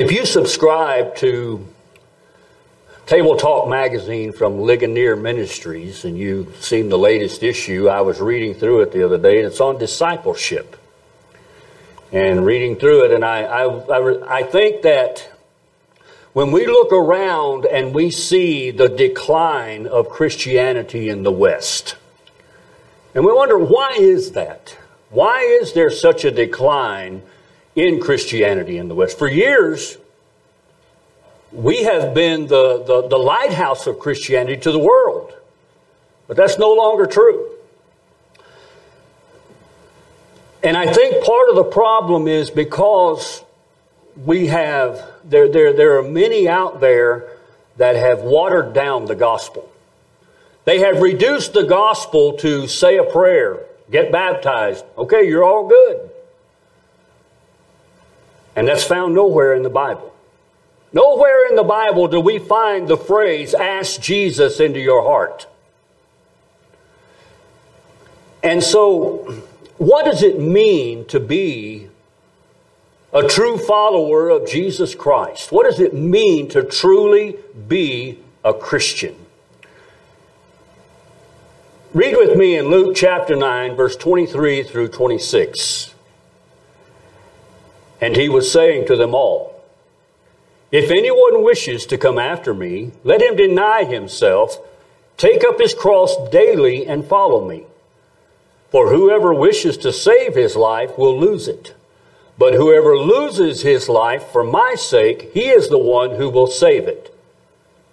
If you subscribe to Table Talk magazine from Ligonier Ministries and you've seen the latest issue, I was reading through it the other day and it's on discipleship. And reading through it, and I, I, I, I think that when we look around and we see the decline of Christianity in the West, and we wonder why is that? Why is there such a decline in Christianity in the West. For years, we have been the, the, the, lighthouse of Christianity to the world. But that's no longer true. And I think part of the problem is because we have, there, there, there are many out there that have watered down the gospel. They have reduced the gospel to say a prayer, get baptized. Okay, you're all good. And that's found nowhere in the Bible. Nowhere in the Bible do we find the phrase, ask Jesus into your heart. And so, what does it mean to be a true follower of Jesus Christ? What does it mean to truly be a Christian? Read with me in Luke chapter 9, verse 23 through 26. And he was saying to them all, If anyone wishes to come after me, let him deny himself, take up his cross daily, and follow me. For whoever wishes to save his life will lose it. But whoever loses his life for my sake, he is the one who will save it.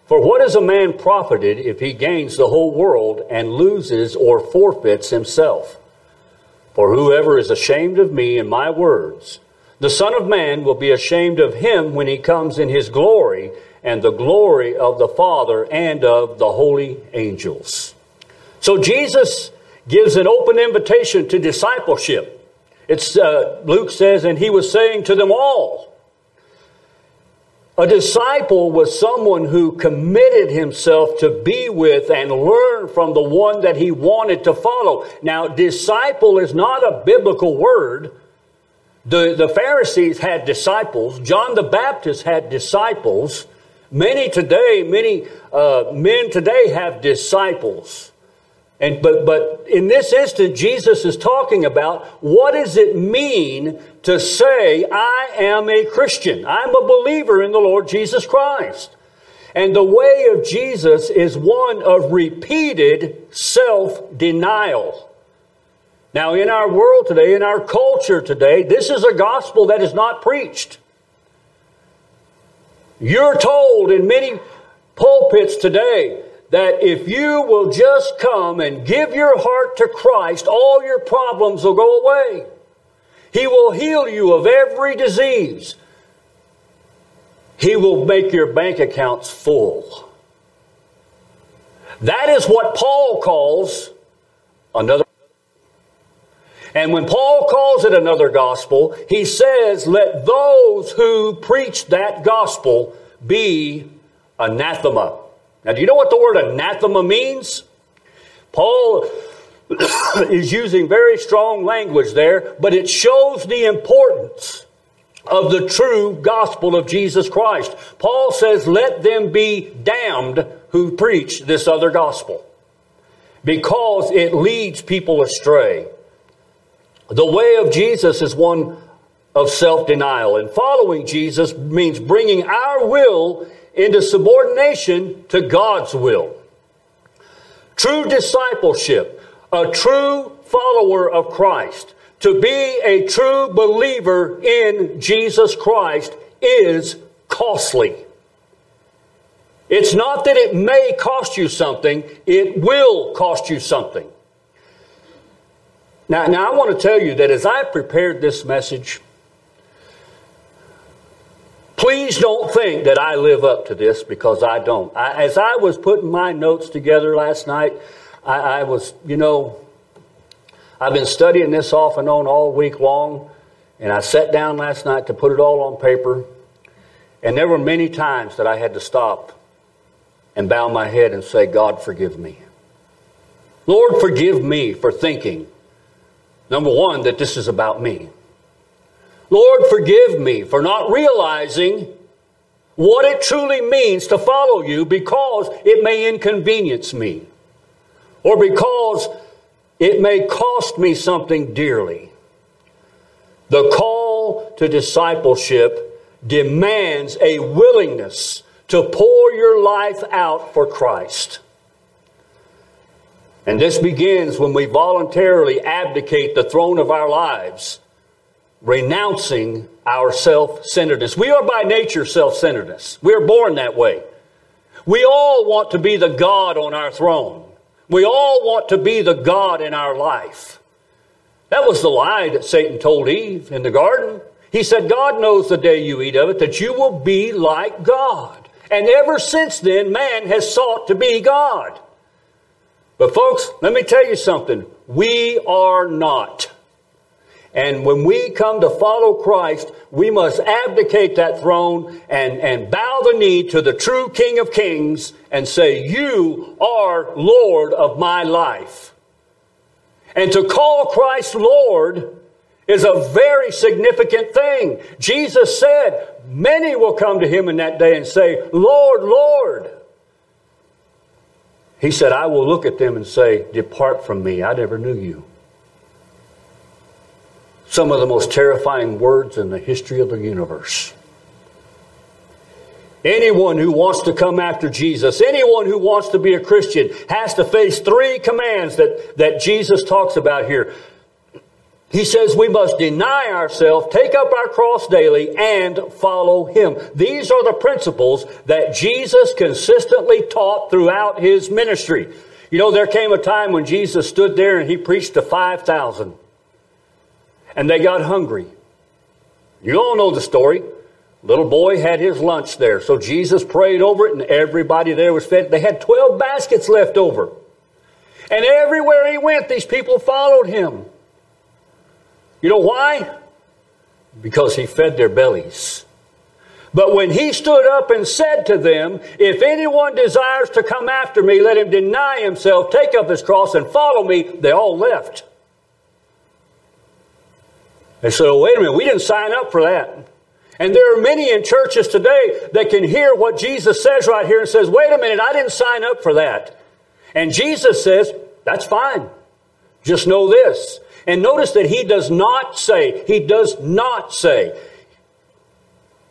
For what is a man profited if he gains the whole world and loses or forfeits himself? For whoever is ashamed of me and my words, the Son of Man will be ashamed of him when he comes in his glory and the glory of the Father and of the holy angels. So Jesus gives an open invitation to discipleship. It's uh, Luke says, and he was saying to them all. A disciple was someone who committed himself to be with and learn from the one that he wanted to follow. Now, disciple is not a biblical word the, the Pharisees had disciples. John the Baptist had disciples. Many today, many uh, men today have disciples. And, but, but in this instant, Jesus is talking about what does it mean to say, I am a Christian? I'm a believer in the Lord Jesus Christ. And the way of Jesus is one of repeated self denial. Now, in our world today, in our culture today, this is a gospel that is not preached. You're told in many pulpits today that if you will just come and give your heart to Christ, all your problems will go away. He will heal you of every disease. He will make your bank accounts full. That is what Paul calls another. And when Paul calls it another gospel, he says, let those who preach that gospel be anathema. Now, do you know what the word anathema means? Paul is using very strong language there, but it shows the importance of the true gospel of Jesus Christ. Paul says, let them be damned who preach this other gospel because it leads people astray. The way of Jesus is one of self denial, and following Jesus means bringing our will into subordination to God's will. True discipleship, a true follower of Christ, to be a true believer in Jesus Christ is costly. It's not that it may cost you something, it will cost you something. Now, now I want to tell you that as I prepared this message, please don't think that I live up to this because I don't. I, as I was putting my notes together last night, I, I was, you know, I've been studying this off and on all week long, and I sat down last night to put it all on paper. And there were many times that I had to stop and bow my head and say, God, forgive me. Lord, forgive me for thinking Number one, that this is about me. Lord, forgive me for not realizing what it truly means to follow you because it may inconvenience me or because it may cost me something dearly. The call to discipleship demands a willingness to pour your life out for Christ. And this begins when we voluntarily abdicate the throne of our lives, renouncing our self centeredness. We are by nature self centeredness. We are born that way. We all want to be the God on our throne. We all want to be the God in our life. That was the lie that Satan told Eve in the garden. He said, God knows the day you eat of it that you will be like God. And ever since then, man has sought to be God. But folks, let me tell you something. We are not. And when we come to follow Christ, we must abdicate that throne and, and bow the knee to the true King of Kings and say, You are Lord of my life. And to call Christ Lord is a very significant thing. Jesus said, Many will come to him in that day and say, Lord, Lord. He said, I will look at them and say, Depart from me, I never knew you. Some of the most terrifying words in the history of the universe. Anyone who wants to come after Jesus, anyone who wants to be a Christian, has to face three commands that, that Jesus talks about here. He says we must deny ourselves, take up our cross daily, and follow Him. These are the principles that Jesus consistently taught throughout His ministry. You know, there came a time when Jesus stood there and He preached to 5,000. And they got hungry. You all know the story. Little boy had his lunch there. So Jesus prayed over it and everybody there was fed. They had 12 baskets left over. And everywhere he went, these people followed him. You know why? Because he fed their bellies. But when he stood up and said to them, If anyone desires to come after me, let him deny himself, take up his cross, and follow me, they all left. They said, wait a minute, we didn't sign up for that. And there are many in churches today that can hear what Jesus says right here and says, wait a minute, I didn't sign up for that. And Jesus says, that's fine. Just know this. And notice that he does not say, he does not say,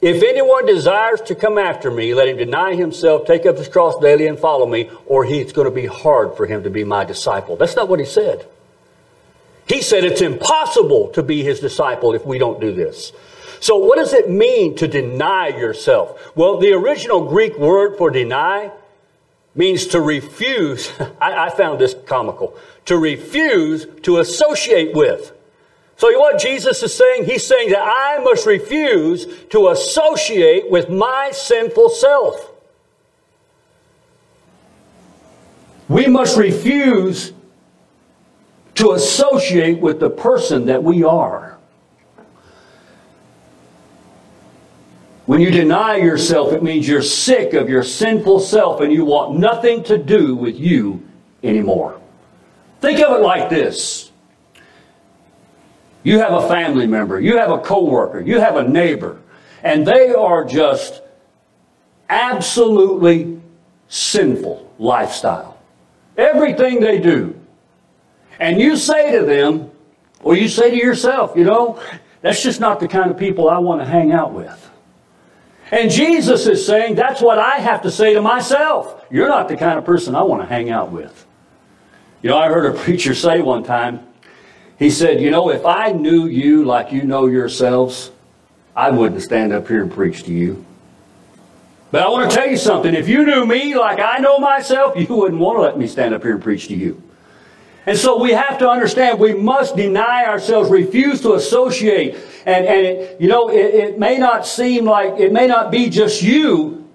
if anyone desires to come after me, let him deny himself, take up his cross daily, and follow me, or he, it's going to be hard for him to be my disciple. That's not what he said. He said it's impossible to be his disciple if we don't do this. So, what does it mean to deny yourself? Well, the original Greek word for deny means to refuse. I, I found this comical to refuse to associate with. So, you what Jesus is saying? He's saying that I must refuse to associate with my sinful self. We must refuse to associate with the person that we are. When you deny yourself, it means you're sick of your sinful self and you want nothing to do with you anymore. Think of it like this. You have a family member, you have a coworker, you have a neighbor, and they are just absolutely sinful lifestyle. Everything they do. And you say to them, or you say to yourself, you know, that's just not the kind of people I want to hang out with. And Jesus is saying, that's what I have to say to myself. You're not the kind of person I want to hang out with. You know, I heard a preacher say one time, he said, You know, if I knew you like you know yourselves, I wouldn't stand up here and preach to you. But I want to tell you something. If you knew me like I know myself, you wouldn't want to let me stand up here and preach to you. And so we have to understand we must deny ourselves, refuse to associate. And, and it, you know, it, it may not seem like, it may not be just you.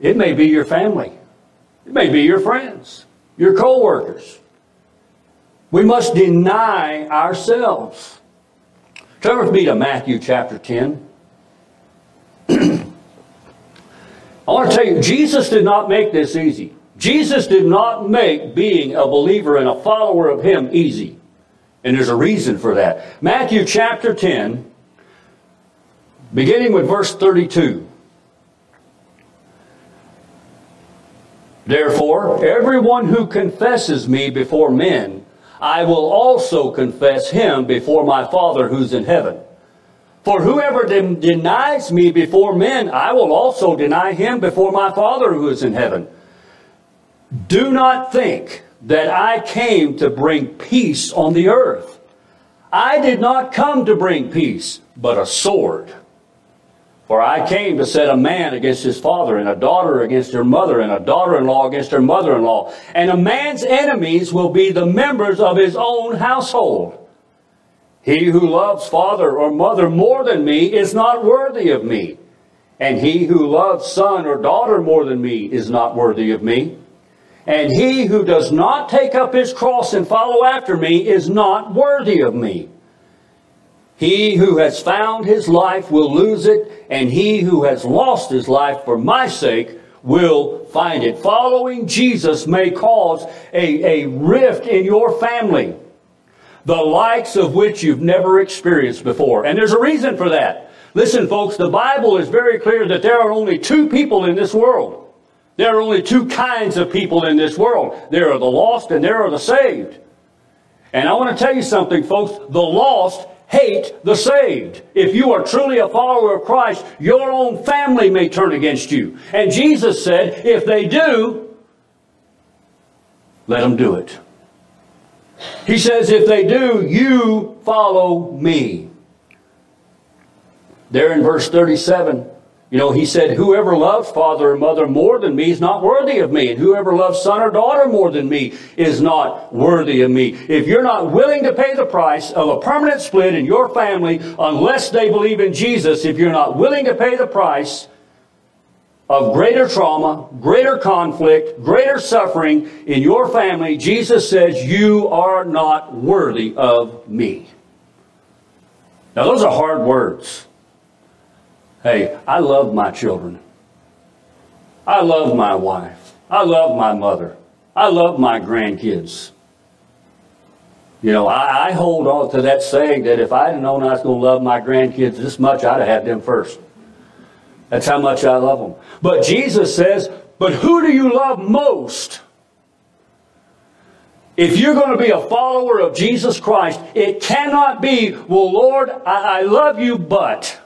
It may be your family. It may be your friends, your co-workers. We must deny ourselves. Turn with me to Matthew chapter 10. I want to tell you, Jesus did not make this easy. Jesus did not make being a believer and a follower of Him easy. And there's a reason for that. Matthew chapter 10, beginning with verse 32. Therefore, everyone who confesses me before men, I will also confess him before my Father who's in heaven. For whoever de- denies me before men, I will also deny him before my Father who is in heaven. Do not think that I came to bring peace on the earth. I did not come to bring peace, but a sword. For I came to set a man against his father, and a daughter against her mother, and a daughter in law against her mother in law. And a man's enemies will be the members of his own household. He who loves father or mother more than me is not worthy of me. And he who loves son or daughter more than me is not worthy of me. And he who does not take up his cross and follow after me is not worthy of me. He who has found his life will lose it, and he who has lost his life for my sake will find it. Following Jesus may cause a, a rift in your family, the likes of which you've never experienced before. And there's a reason for that. Listen, folks, the Bible is very clear that there are only two people in this world. There are only two kinds of people in this world. There are the lost and there are the saved. And I want to tell you something, folks. The lost hate the saved. If you are truly a follower of Christ, your own family may turn against you. And Jesus said, if they do, let them do it. He says, if they do, you follow me. There in verse 37, you know, he said, Whoever loves father or mother more than me is not worthy of me. And whoever loves son or daughter more than me is not worthy of me. If you're not willing to pay the price of a permanent split in your family, unless they believe in Jesus, if you're not willing to pay the price of greater trauma, greater conflict, greater suffering in your family, Jesus says, You are not worthy of me. Now, those are hard words. Hey, I love my children. I love my wife. I love my mother. I love my grandkids. You know, I, I hold on to that saying that if I'd known I was going to love my grandkids this much, I'd have had them first. That's how much I love them. But Jesus says, but who do you love most? If you're going to be a follower of Jesus Christ, it cannot be, well, Lord, I, I love you, but.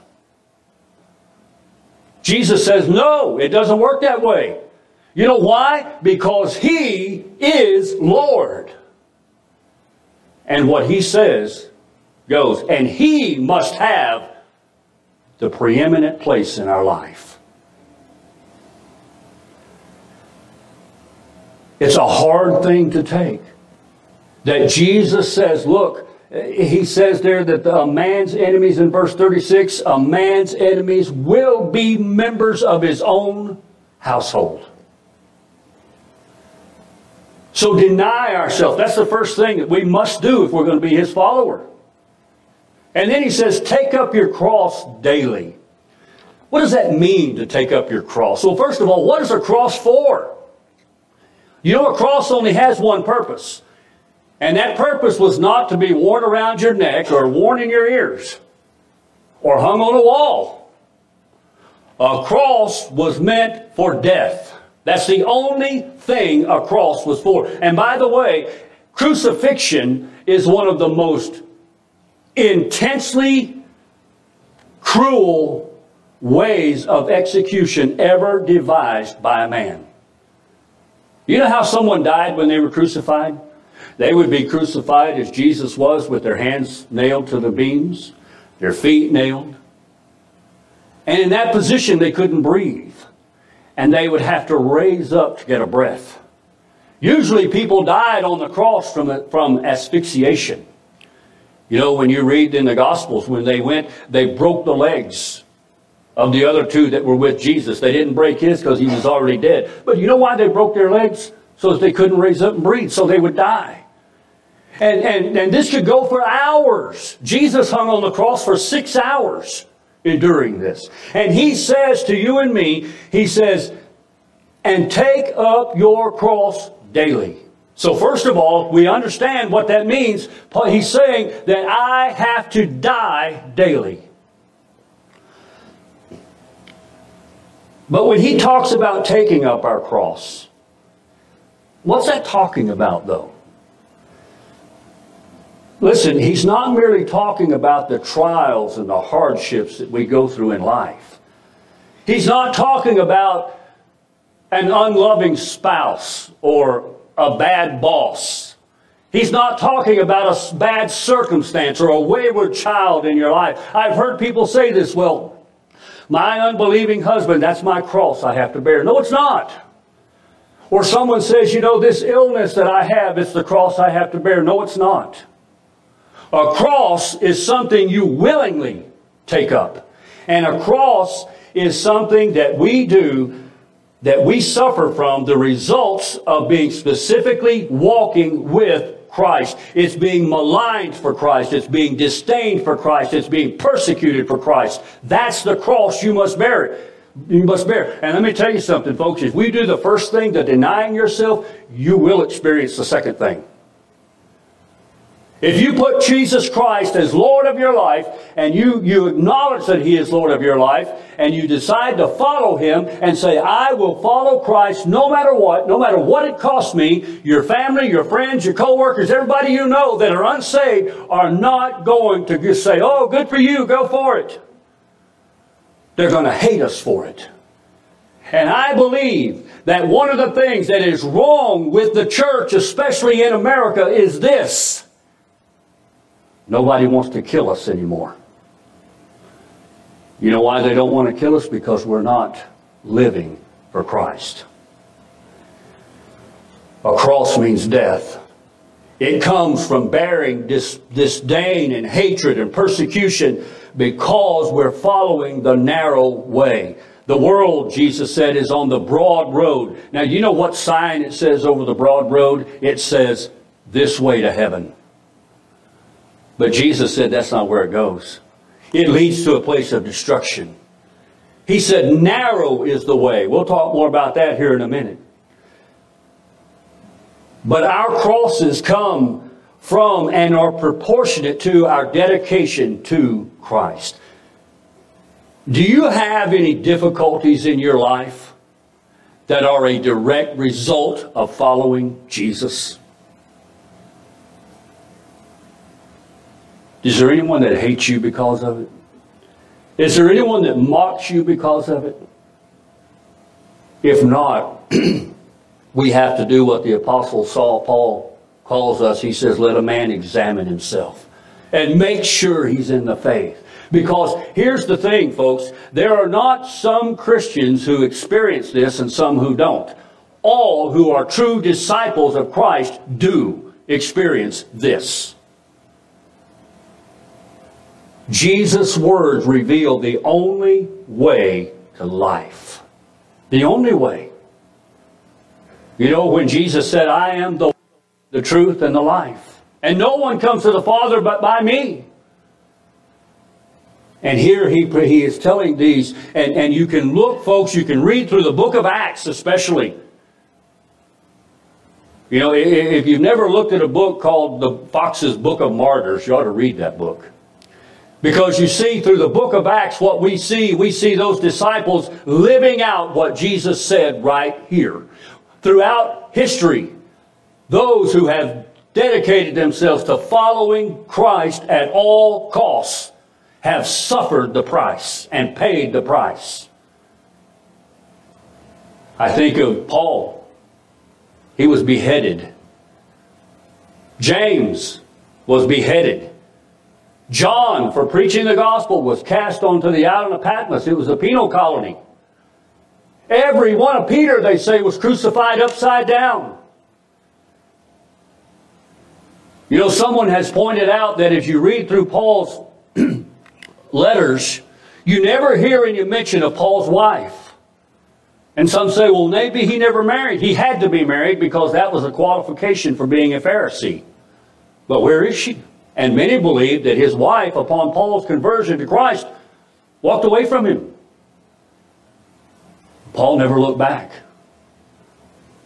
Jesus says, no, it doesn't work that way. You know why? Because He is Lord. And what He says goes. And He must have the preeminent place in our life. It's a hard thing to take. That Jesus says, look, he says there that a man's enemies in verse 36 a man's enemies will be members of his own household. So deny ourselves. That's the first thing that we must do if we're going to be his follower. And then he says take up your cross daily. What does that mean to take up your cross? Well first of all what is a cross for? You know a cross only has one purpose and that purpose was not to be worn around your neck or worn in your ears or hung on a wall. A cross was meant for death. That's the only thing a cross was for. And by the way, crucifixion is one of the most intensely cruel ways of execution ever devised by a man. You know how someone died when they were crucified? They would be crucified as Jesus was with their hands nailed to the beams, their feet nailed. And in that position, they couldn't breathe. And they would have to raise up to get a breath. Usually, people died on the cross from, from asphyxiation. You know, when you read in the Gospels, when they went, they broke the legs of the other two that were with Jesus. They didn't break his because he was already dead. But you know why they broke their legs? So that they couldn't raise up and breathe, so they would die. And, and, and this could go for hours. Jesus hung on the cross for six hours enduring this. And he says to you and me, he says, and take up your cross daily. So, first of all, we understand what that means. He's saying that I have to die daily. But when he talks about taking up our cross, What's that talking about, though? Listen, he's not merely talking about the trials and the hardships that we go through in life. He's not talking about an unloving spouse or a bad boss. He's not talking about a bad circumstance or a wayward child in your life. I've heard people say this, well, my unbelieving husband, that's my cross I have to bear. No, it's not. Or someone says, you know, this illness that I have, it's the cross I have to bear. No, it's not. A cross is something you willingly take up. And a cross is something that we do that we suffer from the results of being specifically walking with Christ. It's being maligned for Christ. It's being disdained for Christ. It's being persecuted for Christ. That's the cross you must bear. You must bear. And let me tell you something, folks. If we do the first thing, the denying yourself, you will experience the second thing. If you put Jesus Christ as Lord of your life and you, you acknowledge that He is Lord of your life and you decide to follow Him and say, I will follow Christ no matter what, no matter what it costs me, your family, your friends, your co-workers, everybody you know that are unsaved are not going to just say, oh, good for you, go for it. They're going to hate us for it. And I believe that one of the things that is wrong with the church, especially in America, is this Nobody wants to kill us anymore. You know why they don't want to kill us? Because we're not living for Christ. A cross means death. It comes from bearing dis- disdain and hatred and persecution because we're following the narrow way. The world, Jesus said, is on the broad road. Now, you know what sign it says over the broad road? It says, This way to heaven. But Jesus said that's not where it goes. It leads to a place of destruction. He said, narrow is the way. We'll talk more about that here in a minute. But our crosses come from and are proportionate to our dedication to Christ. Do you have any difficulties in your life that are a direct result of following Jesus? Is there anyone that hates you because of it? Is there anyone that mocks you because of it? If not, we have to do what the Apostle Saul Paul calls us. He says, Let a man examine himself and make sure he's in the faith. Because here's the thing, folks there are not some Christians who experience this and some who don't. All who are true disciples of Christ do experience this. Jesus' words reveal the only way to life. The only way. You know, when Jesus said, I am the, the truth and the life, and no one comes to the Father but by me. And here he, he is telling these, and, and you can look, folks, you can read through the book of Acts especially. You know, if you've never looked at a book called the Fox's Book of Martyrs, you ought to read that book. Because you see through the book of Acts what we see, we see those disciples living out what Jesus said right here. Throughout history, those who have dedicated themselves to following Christ at all costs have suffered the price and paid the price. I think of Paul. He was beheaded. James was beheaded. John, for preaching the gospel, was cast onto the island of Patmos. It was a penal colony. Every one of Peter, they say, was crucified upside down. You know, someone has pointed out that if you read through Paul's letters, you never hear any mention of Paul's wife. And some say, well, maybe he never married. He had to be married because that was a qualification for being a Pharisee. But where is she? And many believe that his wife, upon Paul's conversion to Christ, walked away from him. Paul never looked back.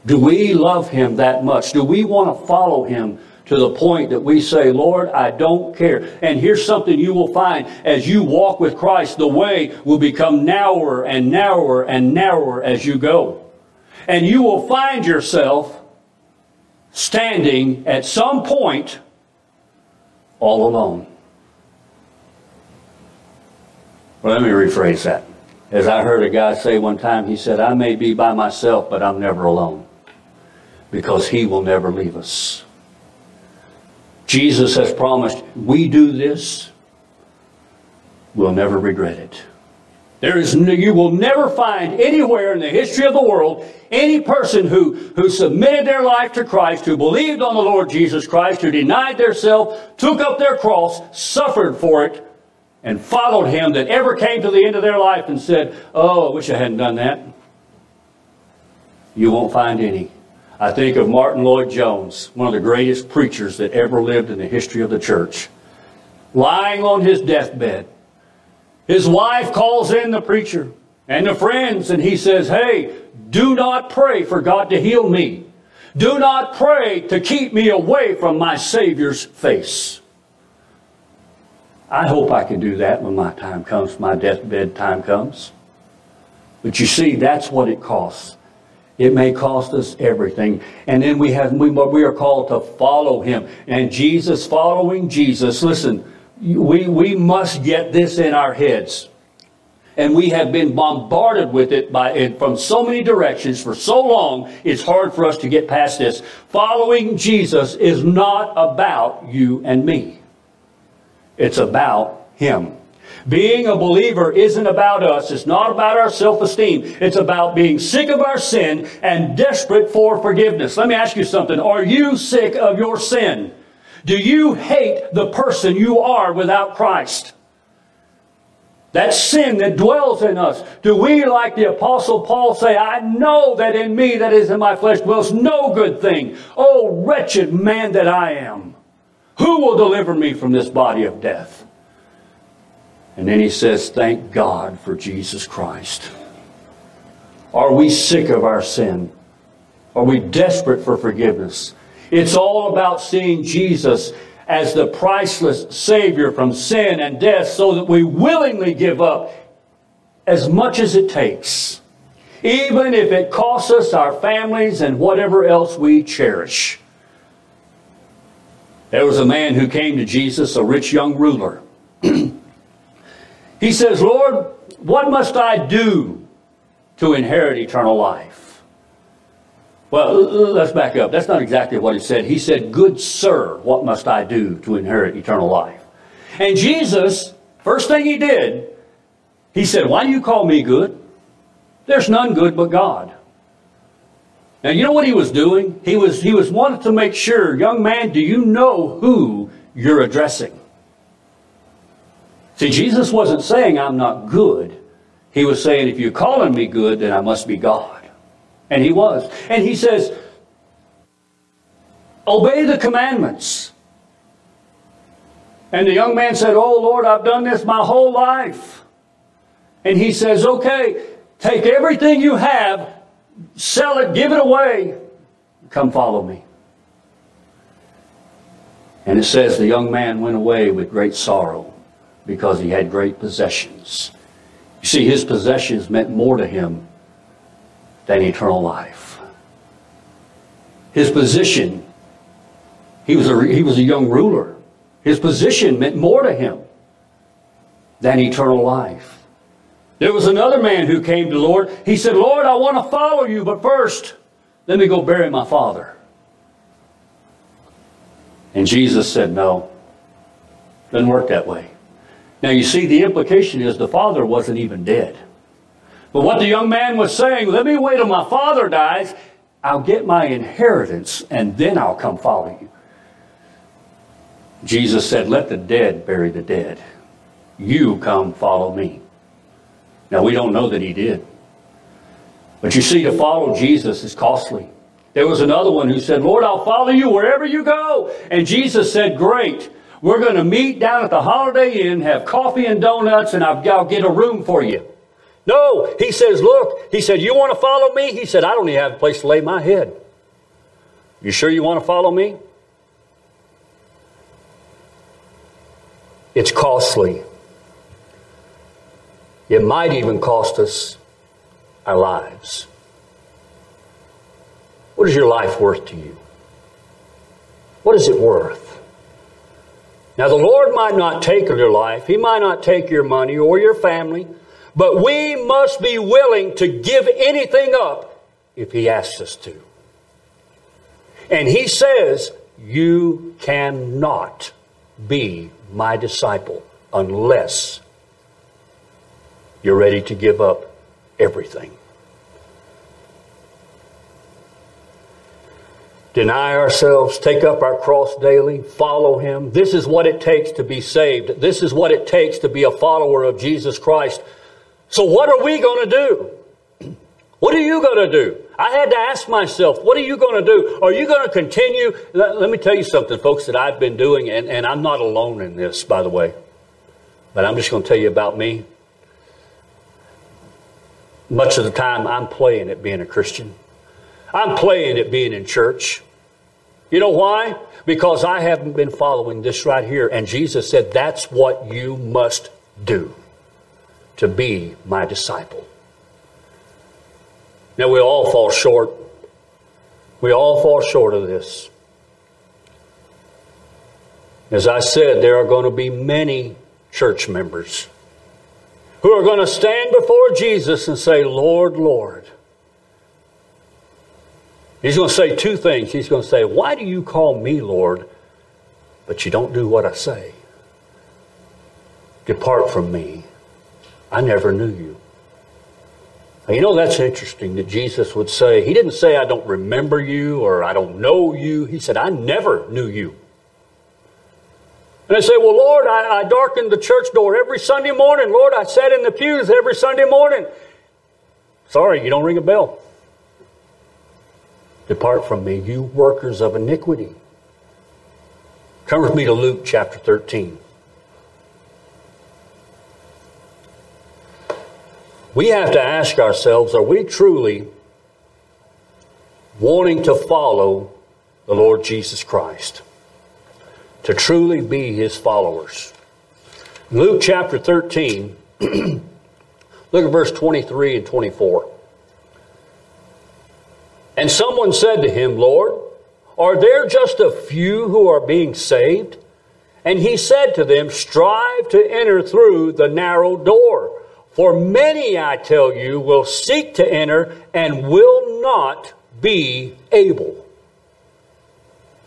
Do we love him that much? Do we want to follow him to the point that we say, Lord, I don't care? And here's something you will find as you walk with Christ, the way will become narrower and narrower and narrower as you go. And you will find yourself standing at some point all alone. Well, let me rephrase that. As I heard a guy say one time, he said, I may be by myself, but I'm never alone because he will never leave us. Jesus has promised, we do this, we'll never regret it. There is, you will never find anywhere in the history of the world any person who, who submitted their life to Christ, who believed on the Lord Jesus Christ, who denied their self, took up their cross, suffered for it, and followed him that ever came to the end of their life and said, Oh, I wish I hadn't done that. You won't find any. I think of Martyn Lloyd-Jones, one of the greatest preachers that ever lived in the history of the church. Lying on his deathbed, his wife calls in the preacher and the friends, and he says, Hey, do not pray for God to heal me. Do not pray to keep me away from my Savior's face. I hope I can do that when my time comes, my deathbed time comes. But you see, that's what it costs. It may cost us everything. And then we have we, we are called to follow him. And Jesus following Jesus, listen, we, we must get this in our heads. And we have been bombarded with it by from so many directions for so long, it's hard for us to get past this. Following Jesus is not about you and me. It's about him. Being a believer isn't about us. It's not about our self-esteem. It's about being sick of our sin and desperate for forgiveness. Let me ask you something. Are you sick of your sin? Do you hate the person you are without Christ? That sin that dwells in us. Do we, like the apostle Paul, say, I know that in me, that is in my flesh, dwells no good thing. Oh, wretched man that I am. Who will deliver me from this body of death? And then he says, Thank God for Jesus Christ. Are we sick of our sin? Are we desperate for forgiveness? It's all about seeing Jesus as the priceless Savior from sin and death so that we willingly give up as much as it takes, even if it costs us our families and whatever else we cherish. There was a man who came to Jesus, a rich young ruler. He says, Lord, what must I do to inherit eternal life? Well, let's back up. That's not exactly what he said. He said, Good sir, what must I do to inherit eternal life? And Jesus, first thing he did, he said, Why do you call me good? There's none good but God. Now, you know what he was doing? He was, he was wanting to make sure, young man, do you know who you're addressing? See, Jesus wasn't saying I'm not good. He was saying, if you're calling me good, then I must be God. And he was. And he says, obey the commandments. And the young man said, Oh Lord, I've done this my whole life. And he says, Okay, take everything you have, sell it, give it away, come follow me. And it says the young man went away with great sorrow because he had great possessions. You see, his possessions meant more to him than eternal life. His position, he was a, he was a young ruler. His position meant more to him than eternal life. There was another man who came to Lord. He said, Lord, I want to follow you, but first, let me go bury my father. And Jesus said, No, doesn't work that way. Now you see, the implication is the father wasn't even dead. But what the young man was saying, let me wait till my father dies, I'll get my inheritance, and then I'll come follow you. Jesus said, let the dead bury the dead. You come follow me. Now we don't know that he did. But you see, to follow Jesus is costly. There was another one who said, Lord, I'll follow you wherever you go. And Jesus said, Great. We're going to meet down at the Holiday Inn, have coffee and donuts, and I'll get a room for you. No, he says, look, he said, you want to follow me? He said, I don't even have a place to lay my head. You sure you want to follow me? It's costly. It might even cost us our lives. What is your life worth to you? What is it worth? Now, the Lord might not take your life, He might not take your money or your family, but we must be willing to give anything up if He asks us to. And He says, You cannot be my disciple unless you're ready to give up everything. Deny ourselves, take up our cross daily, follow Him. This is what it takes to be saved. This is what it takes to be a follower of Jesus Christ. So, what are we going to do? What are you going to do? I had to ask myself, what are you going to do? Are you going to continue? Let, let, me tell you something, folks, that I've been doing, and, and I'm not alone in this, by the way. But I'm just going to tell you about me. Much of the time, I'm playing at being a Christian. I'm playing at being in church. You know why? Because I haven't been following this right here. And Jesus said, that's what you must do to be my disciple. Now, we all fall short. We all fall short of this. As I said, there are going to be many church members who are going to stand before Jesus and say, Lord, Lord. He's going to say two things. He's going to say, Why do you call me Lord, but you don't do what I say? Depart from me. I never knew you. Now, you know, that's interesting that Jesus would say, He didn't say, I don't remember you or I don't know you. He said, I never knew you. And they say, Well, Lord, I, I darkened the church door every Sunday morning. Lord, I sat in the pews every Sunday morning. Sorry, you don't ring a bell. Depart from me, you workers of iniquity. Come with me to Luke chapter 13. We have to ask ourselves are we truly wanting to follow the Lord Jesus Christ? To truly be his followers. Luke chapter 13, look at verse 23 and 24. And someone said to him, Lord, are there just a few who are being saved? And he said to them, Strive to enter through the narrow door. For many, I tell you, will seek to enter and will not be able.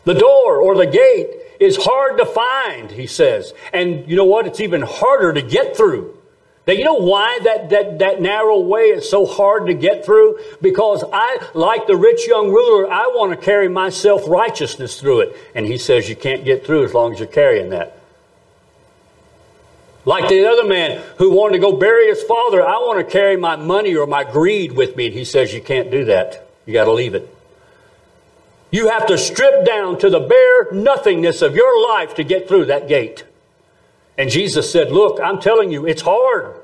The door or the gate is hard to find, he says. And you know what? It's even harder to get through. Now, you know why that, that, that narrow way is so hard to get through? Because I, like the rich young ruler, I want to carry my self righteousness through it. And he says you can't get through as long as you're carrying that. Like the other man who wanted to go bury his father, I want to carry my money or my greed with me. And he says you can't do that. You got to leave it. You have to strip down to the bare nothingness of your life to get through that gate. And Jesus said, Look, I'm telling you, it's hard.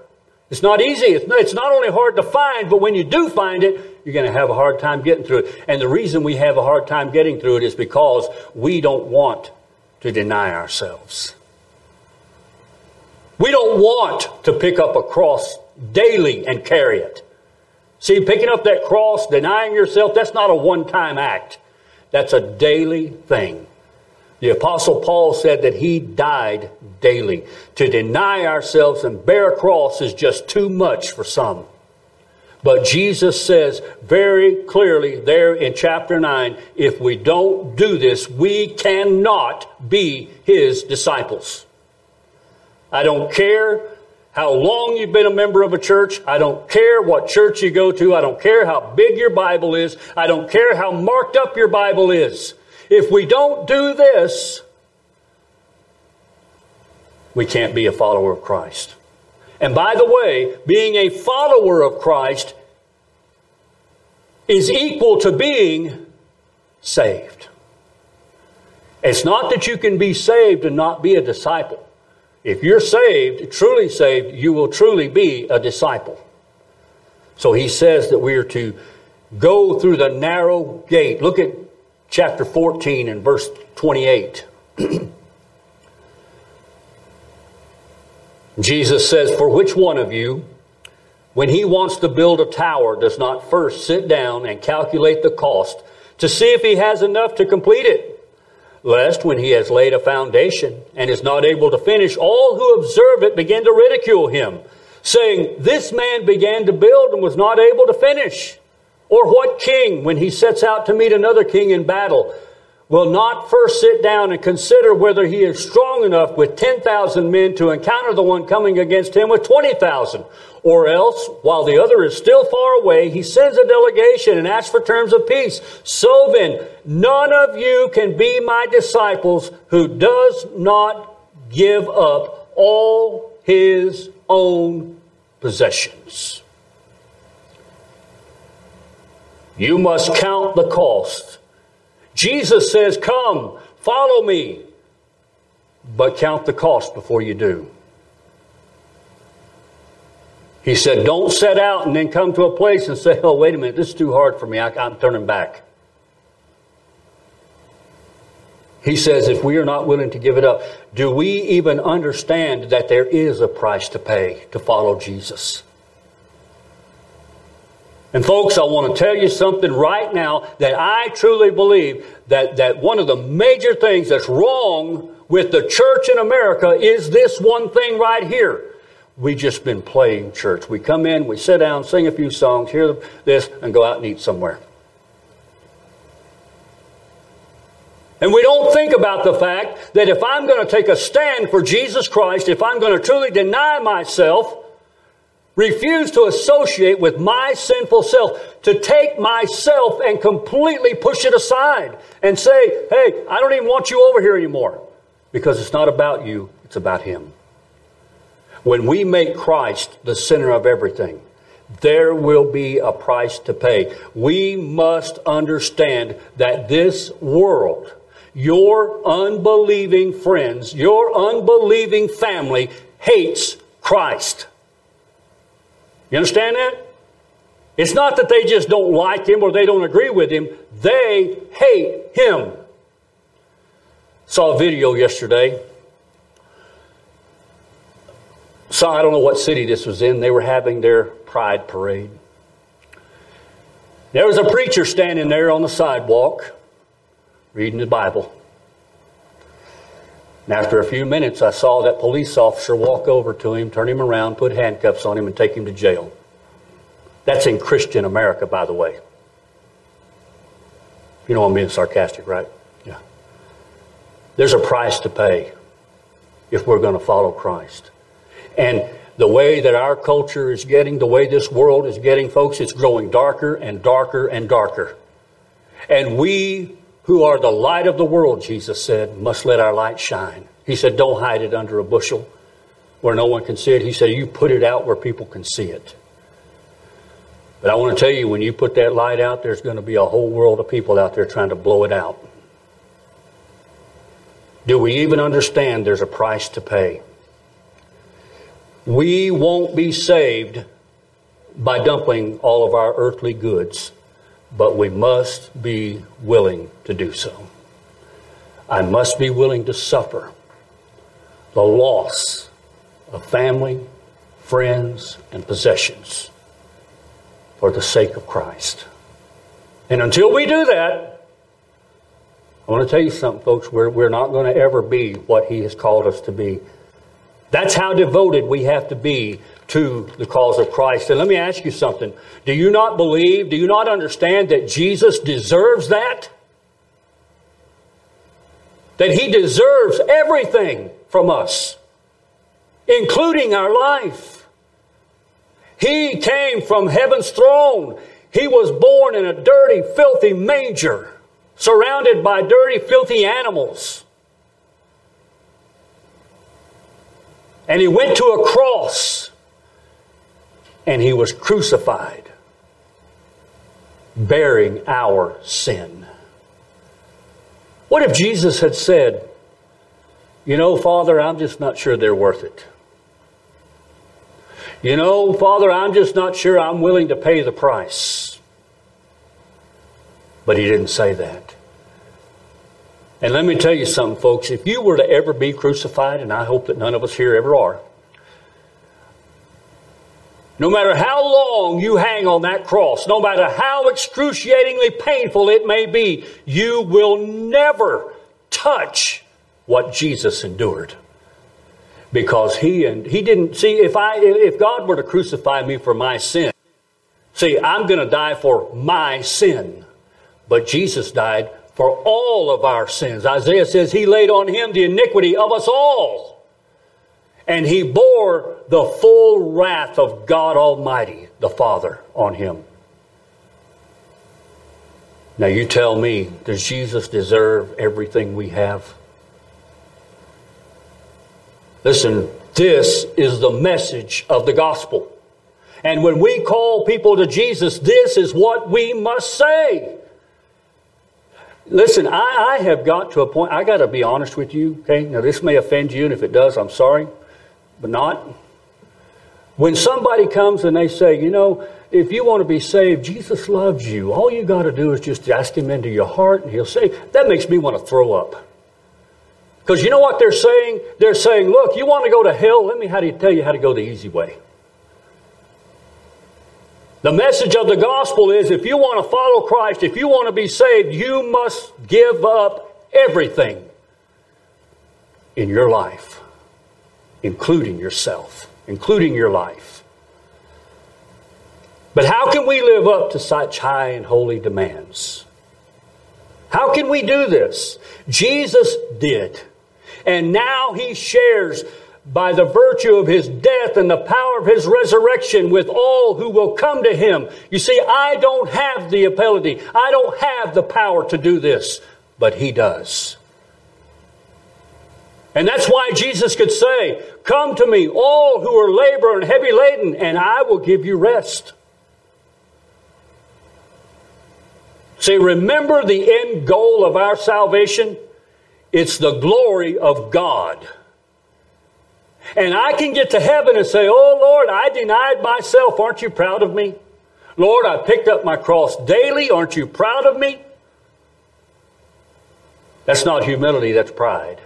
It's not easy. It's not only hard to find, but when you do find it, you're going to have a hard time getting through it. And the reason we have a hard time getting through it is because we don't want to deny ourselves. We don't want to pick up a cross daily and carry it. See, picking up that cross, denying yourself, that's not a one time act. That's a daily thing. The Apostle Paul said that he died daily. To deny ourselves and bear a cross is just too much for some. But Jesus says very clearly there in chapter 9 if we don't do this, we cannot be his disciples. I don't care how long you've been a member of a church. I don't care what church you go to. I don't care how big your Bible is. I don't care how marked up your Bible is. If we don't do this, we can't be a follower of Christ. And by the way, being a follower of Christ is equal to being saved. It's not that you can be saved and not be a disciple. If you're saved, truly saved, you will truly be a disciple. So he says that we are to go through the narrow gate. Look at chapter 14 and verse 28. Jesus says, For which one of you, when he wants to build a tower, does not first sit down and calculate the cost to see if he has enough to complete it? Lest when he has laid a foundation and is not able to finish, all who observe it begin to ridicule him, saying, This man began to build and was not able to finish. Or what king, when he sets out to meet another king in battle, will not first sit down and consider whether he is strong enough with 10,000 men to encounter the one coming against him with 20,000? Or else, while the other is still far away, he sends a delegation and asks for terms of peace. So then, none of you can be my disciples who does not give up all his own possessions. You must count the cost. Jesus says, Come, follow me, but count the cost before you do. He said, Don't set out and then come to a place and say, Oh, wait a minute, this is too hard for me. I, I'm turning back. He says, if we are not willing to give it up, do we even understand that there is a price to pay to follow Jesus? And folks, I want to tell you something right now that I truly believe that, that one of the major things that's wrong with the church in America is this one thing right here we just been playing church. We come in, we sit down, sing a few songs, hear this, and go out and eat somewhere. And we don't think about the fact that if I'm going to take a stand for Jesus Christ, if I'm going to truly deny myself, refuse to associate with my sinful self, to take myself and completely push it aside and say, hey, I don't even want you over here anymore. Because it's not about you, it's about Him. When we make Christ the center of everything, there will be a price to pay. We must understand that this world, your unbelieving friends, your unbelieving family hates Christ. You understand that? It's not that they just don't like him or they don't agree with him, they hate him. Saw a video yesterday So I don't know what city this was in. They were having their pride parade. There was a preacher standing there on the sidewalk reading the Bible. And after a few minutes, I saw that police officer walk over to him, turn him around, put handcuffs on him, and take him to jail. That's in Christian America, by the way. You know I'm being sarcastic, right? Yeah. There's a price to pay if we're going to follow Christ. And the way that our culture is getting, the way this world is getting, folks, it's growing darker and darker and darker. And we who are the light of the world, Jesus said, must let our light shine. He said, don't hide it under a bushel where no one can see it. He said, you put it out where people can see it. But I want to tell you, when you put that light out, there's going to be a whole world of people out there trying to blow it out. Do we even understand there's a price to pay? We won't be saved by dumping all of our earthly goods, but we must be willing to do so. I must be willing to suffer the loss of family, friends, and possessions for the sake of Christ. And until we do that, I want to tell you something, folks. We're, we're not going to ever be what He has called us to be that's how devoted we have to be to the cause of Christ. And let me ask you something. Do you not believe, do you not understand that Jesus deserves that? That he deserves everything from us, including our life. He came from heaven's throne. He was born in a dirty, filthy manger, surrounded by dirty, filthy animals. And he went to a cross and he was crucified, bearing our sin. What if Jesus had said, You know, Father, I'm just not sure they're worth it. You know, Father, I'm just not sure I'm willing to pay the price. But he didn't say that. And let me tell you something, folks. If you were to ever be crucified, and I hope that none of us here ever are, no matter how long you hang on that cross, no matter how excruciatingly painful it may be, you will never touch what Jesus endured. Because he and he didn't see if I if God were to crucify me for my sin, see, I'm going to die for my sin. But Jesus died for all of our sins. Isaiah says he laid on him the iniquity of us all. And he bore the full wrath of God Almighty, the Father, on him. Now you tell me, does Jesus deserve everything we have? Listen, this is the message of the gospel. And when we call people to Jesus, this is what we must say. Listen, I, I have got to a point, I got to be honest with you, okay? Now, this may offend you, and if it does, I'm sorry, but not. When somebody comes and they say, you know, if you want to be saved, Jesus loves you. All you got to do is just ask Him into your heart, and He'll say, that makes me want to throw up. Because you know what they're saying? They're saying, look, you want to go to hell? Let me how do you tell you how to go the easy way. The message of the gospel is if you want to follow Christ, if you want to be saved, you must give up everything in your life, including yourself, including your life. But how can we live up to such high and holy demands? How can we do this? Jesus did. And now he shares by the virtue of his death and the power of his resurrection with all who will come to him. You see, I don't have the ability, I don't have the power to do this, but he does. And that's why Jesus could say, Come to me, all who are labor and heavy laden, and I will give you rest. Say, remember the end goal of our salvation? It's the glory of God. And I can get to heaven and say, Oh Lord, I denied myself. Aren't you proud of me? Lord, I picked up my cross daily. Aren't you proud of me? That's not humility, that's pride.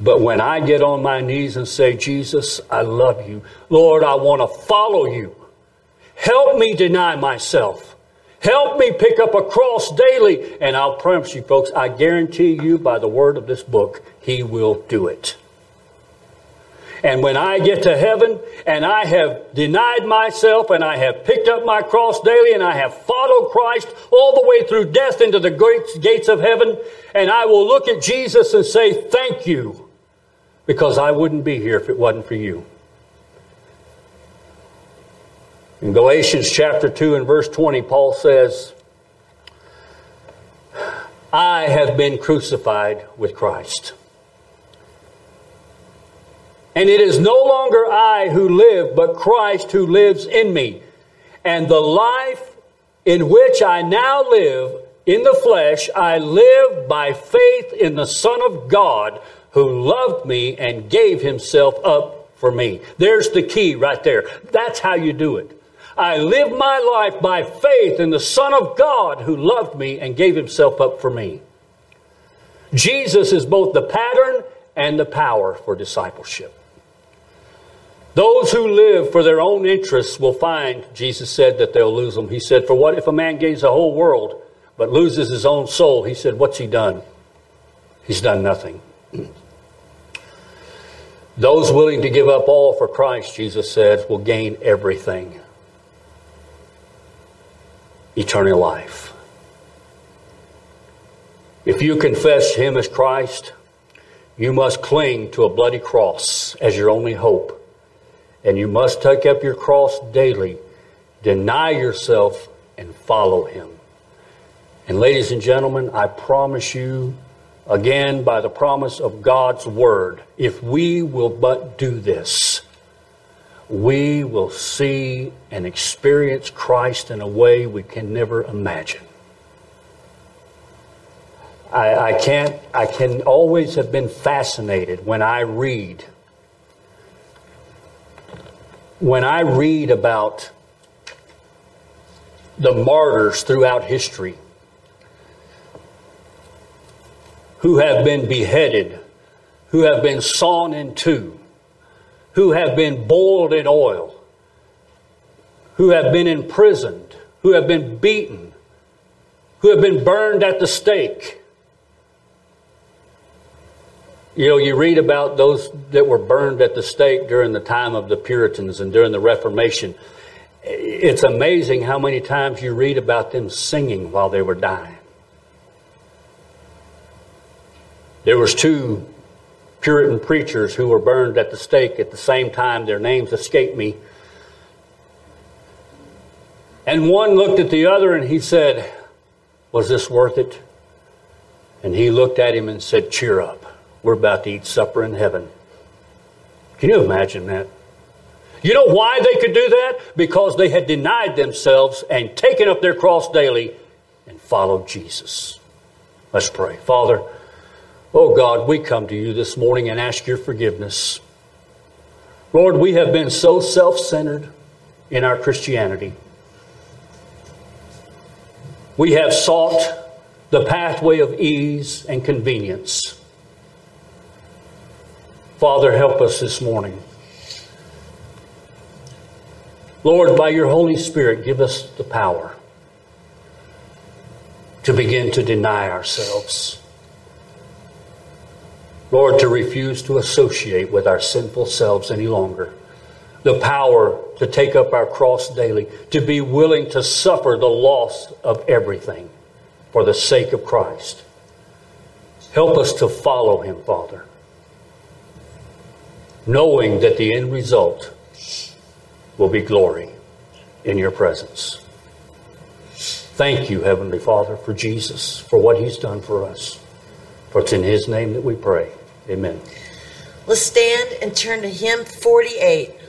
But when I get on my knees and say, Jesus, I love you. Lord, I want to follow you. Help me deny myself. Help me pick up a cross daily. And I'll promise you, folks, I guarantee you by the word of this book, He will do it. And when I get to heaven and I have denied myself and I have picked up my cross daily and I have followed Christ all the way through death into the great gates of heaven, and I will look at Jesus and say, Thank you, because I wouldn't be here if it wasn't for you. In Galatians chapter 2 and verse 20, Paul says, I have been crucified with Christ. And it is no longer I who live, but Christ who lives in me. And the life in which I now live in the flesh, I live by faith in the Son of God who loved me and gave himself up for me. There's the key right there. That's how you do it. I live my life by faith in the Son of God who loved me and gave himself up for me. Jesus is both the pattern and the power for discipleship. Those who live for their own interests will find, Jesus said, that they'll lose them. He said, For what if a man gains the whole world but loses his own soul? He said, What's he done? He's done nothing. Those willing to give up all for Christ, Jesus said, will gain everything eternal life. If you confess Him as Christ, you must cling to a bloody cross as your only hope. And you must take up your cross daily, deny yourself, and follow Him. And, ladies and gentlemen, I promise you, again, by the promise of God's Word, if we will but do this, we will see and experience Christ in a way we can never imagine. I, I, can't, I can always have been fascinated when I read. When I read about the martyrs throughout history who have been beheaded, who have been sawn in two, who have been boiled in oil, who have been imprisoned, who have been beaten, who have been burned at the stake. You know, you read about those that were burned at the stake during the time of the Puritans and during the Reformation. It's amazing how many times you read about them singing while they were dying. There was two Puritan preachers who were burned at the stake at the same time. Their names escape me. And one looked at the other and he said, Was this worth it? And he looked at him and said, Cheer up. We're about to eat supper in heaven. Can you imagine that? You know why they could do that? Because they had denied themselves and taken up their cross daily and followed Jesus. Let's pray. Father, oh God, we come to you this morning and ask your forgiveness. Lord, we have been so self centered in our Christianity. We have sought the pathway of ease and convenience. Father, help us this morning. Lord, by your Holy Spirit, give us the power to begin to deny ourselves. Lord, to refuse to associate with our sinful selves any longer. The power to take up our cross daily, to be willing to suffer the loss of everything for the sake of Christ. Help us to follow him, Father, knowing that the end result will be glory in your presence. Thank you, Heavenly Father, for Jesus, for what he's done for us. For it's in his name that we pray. Amen. Let's stand and turn to hymn 48.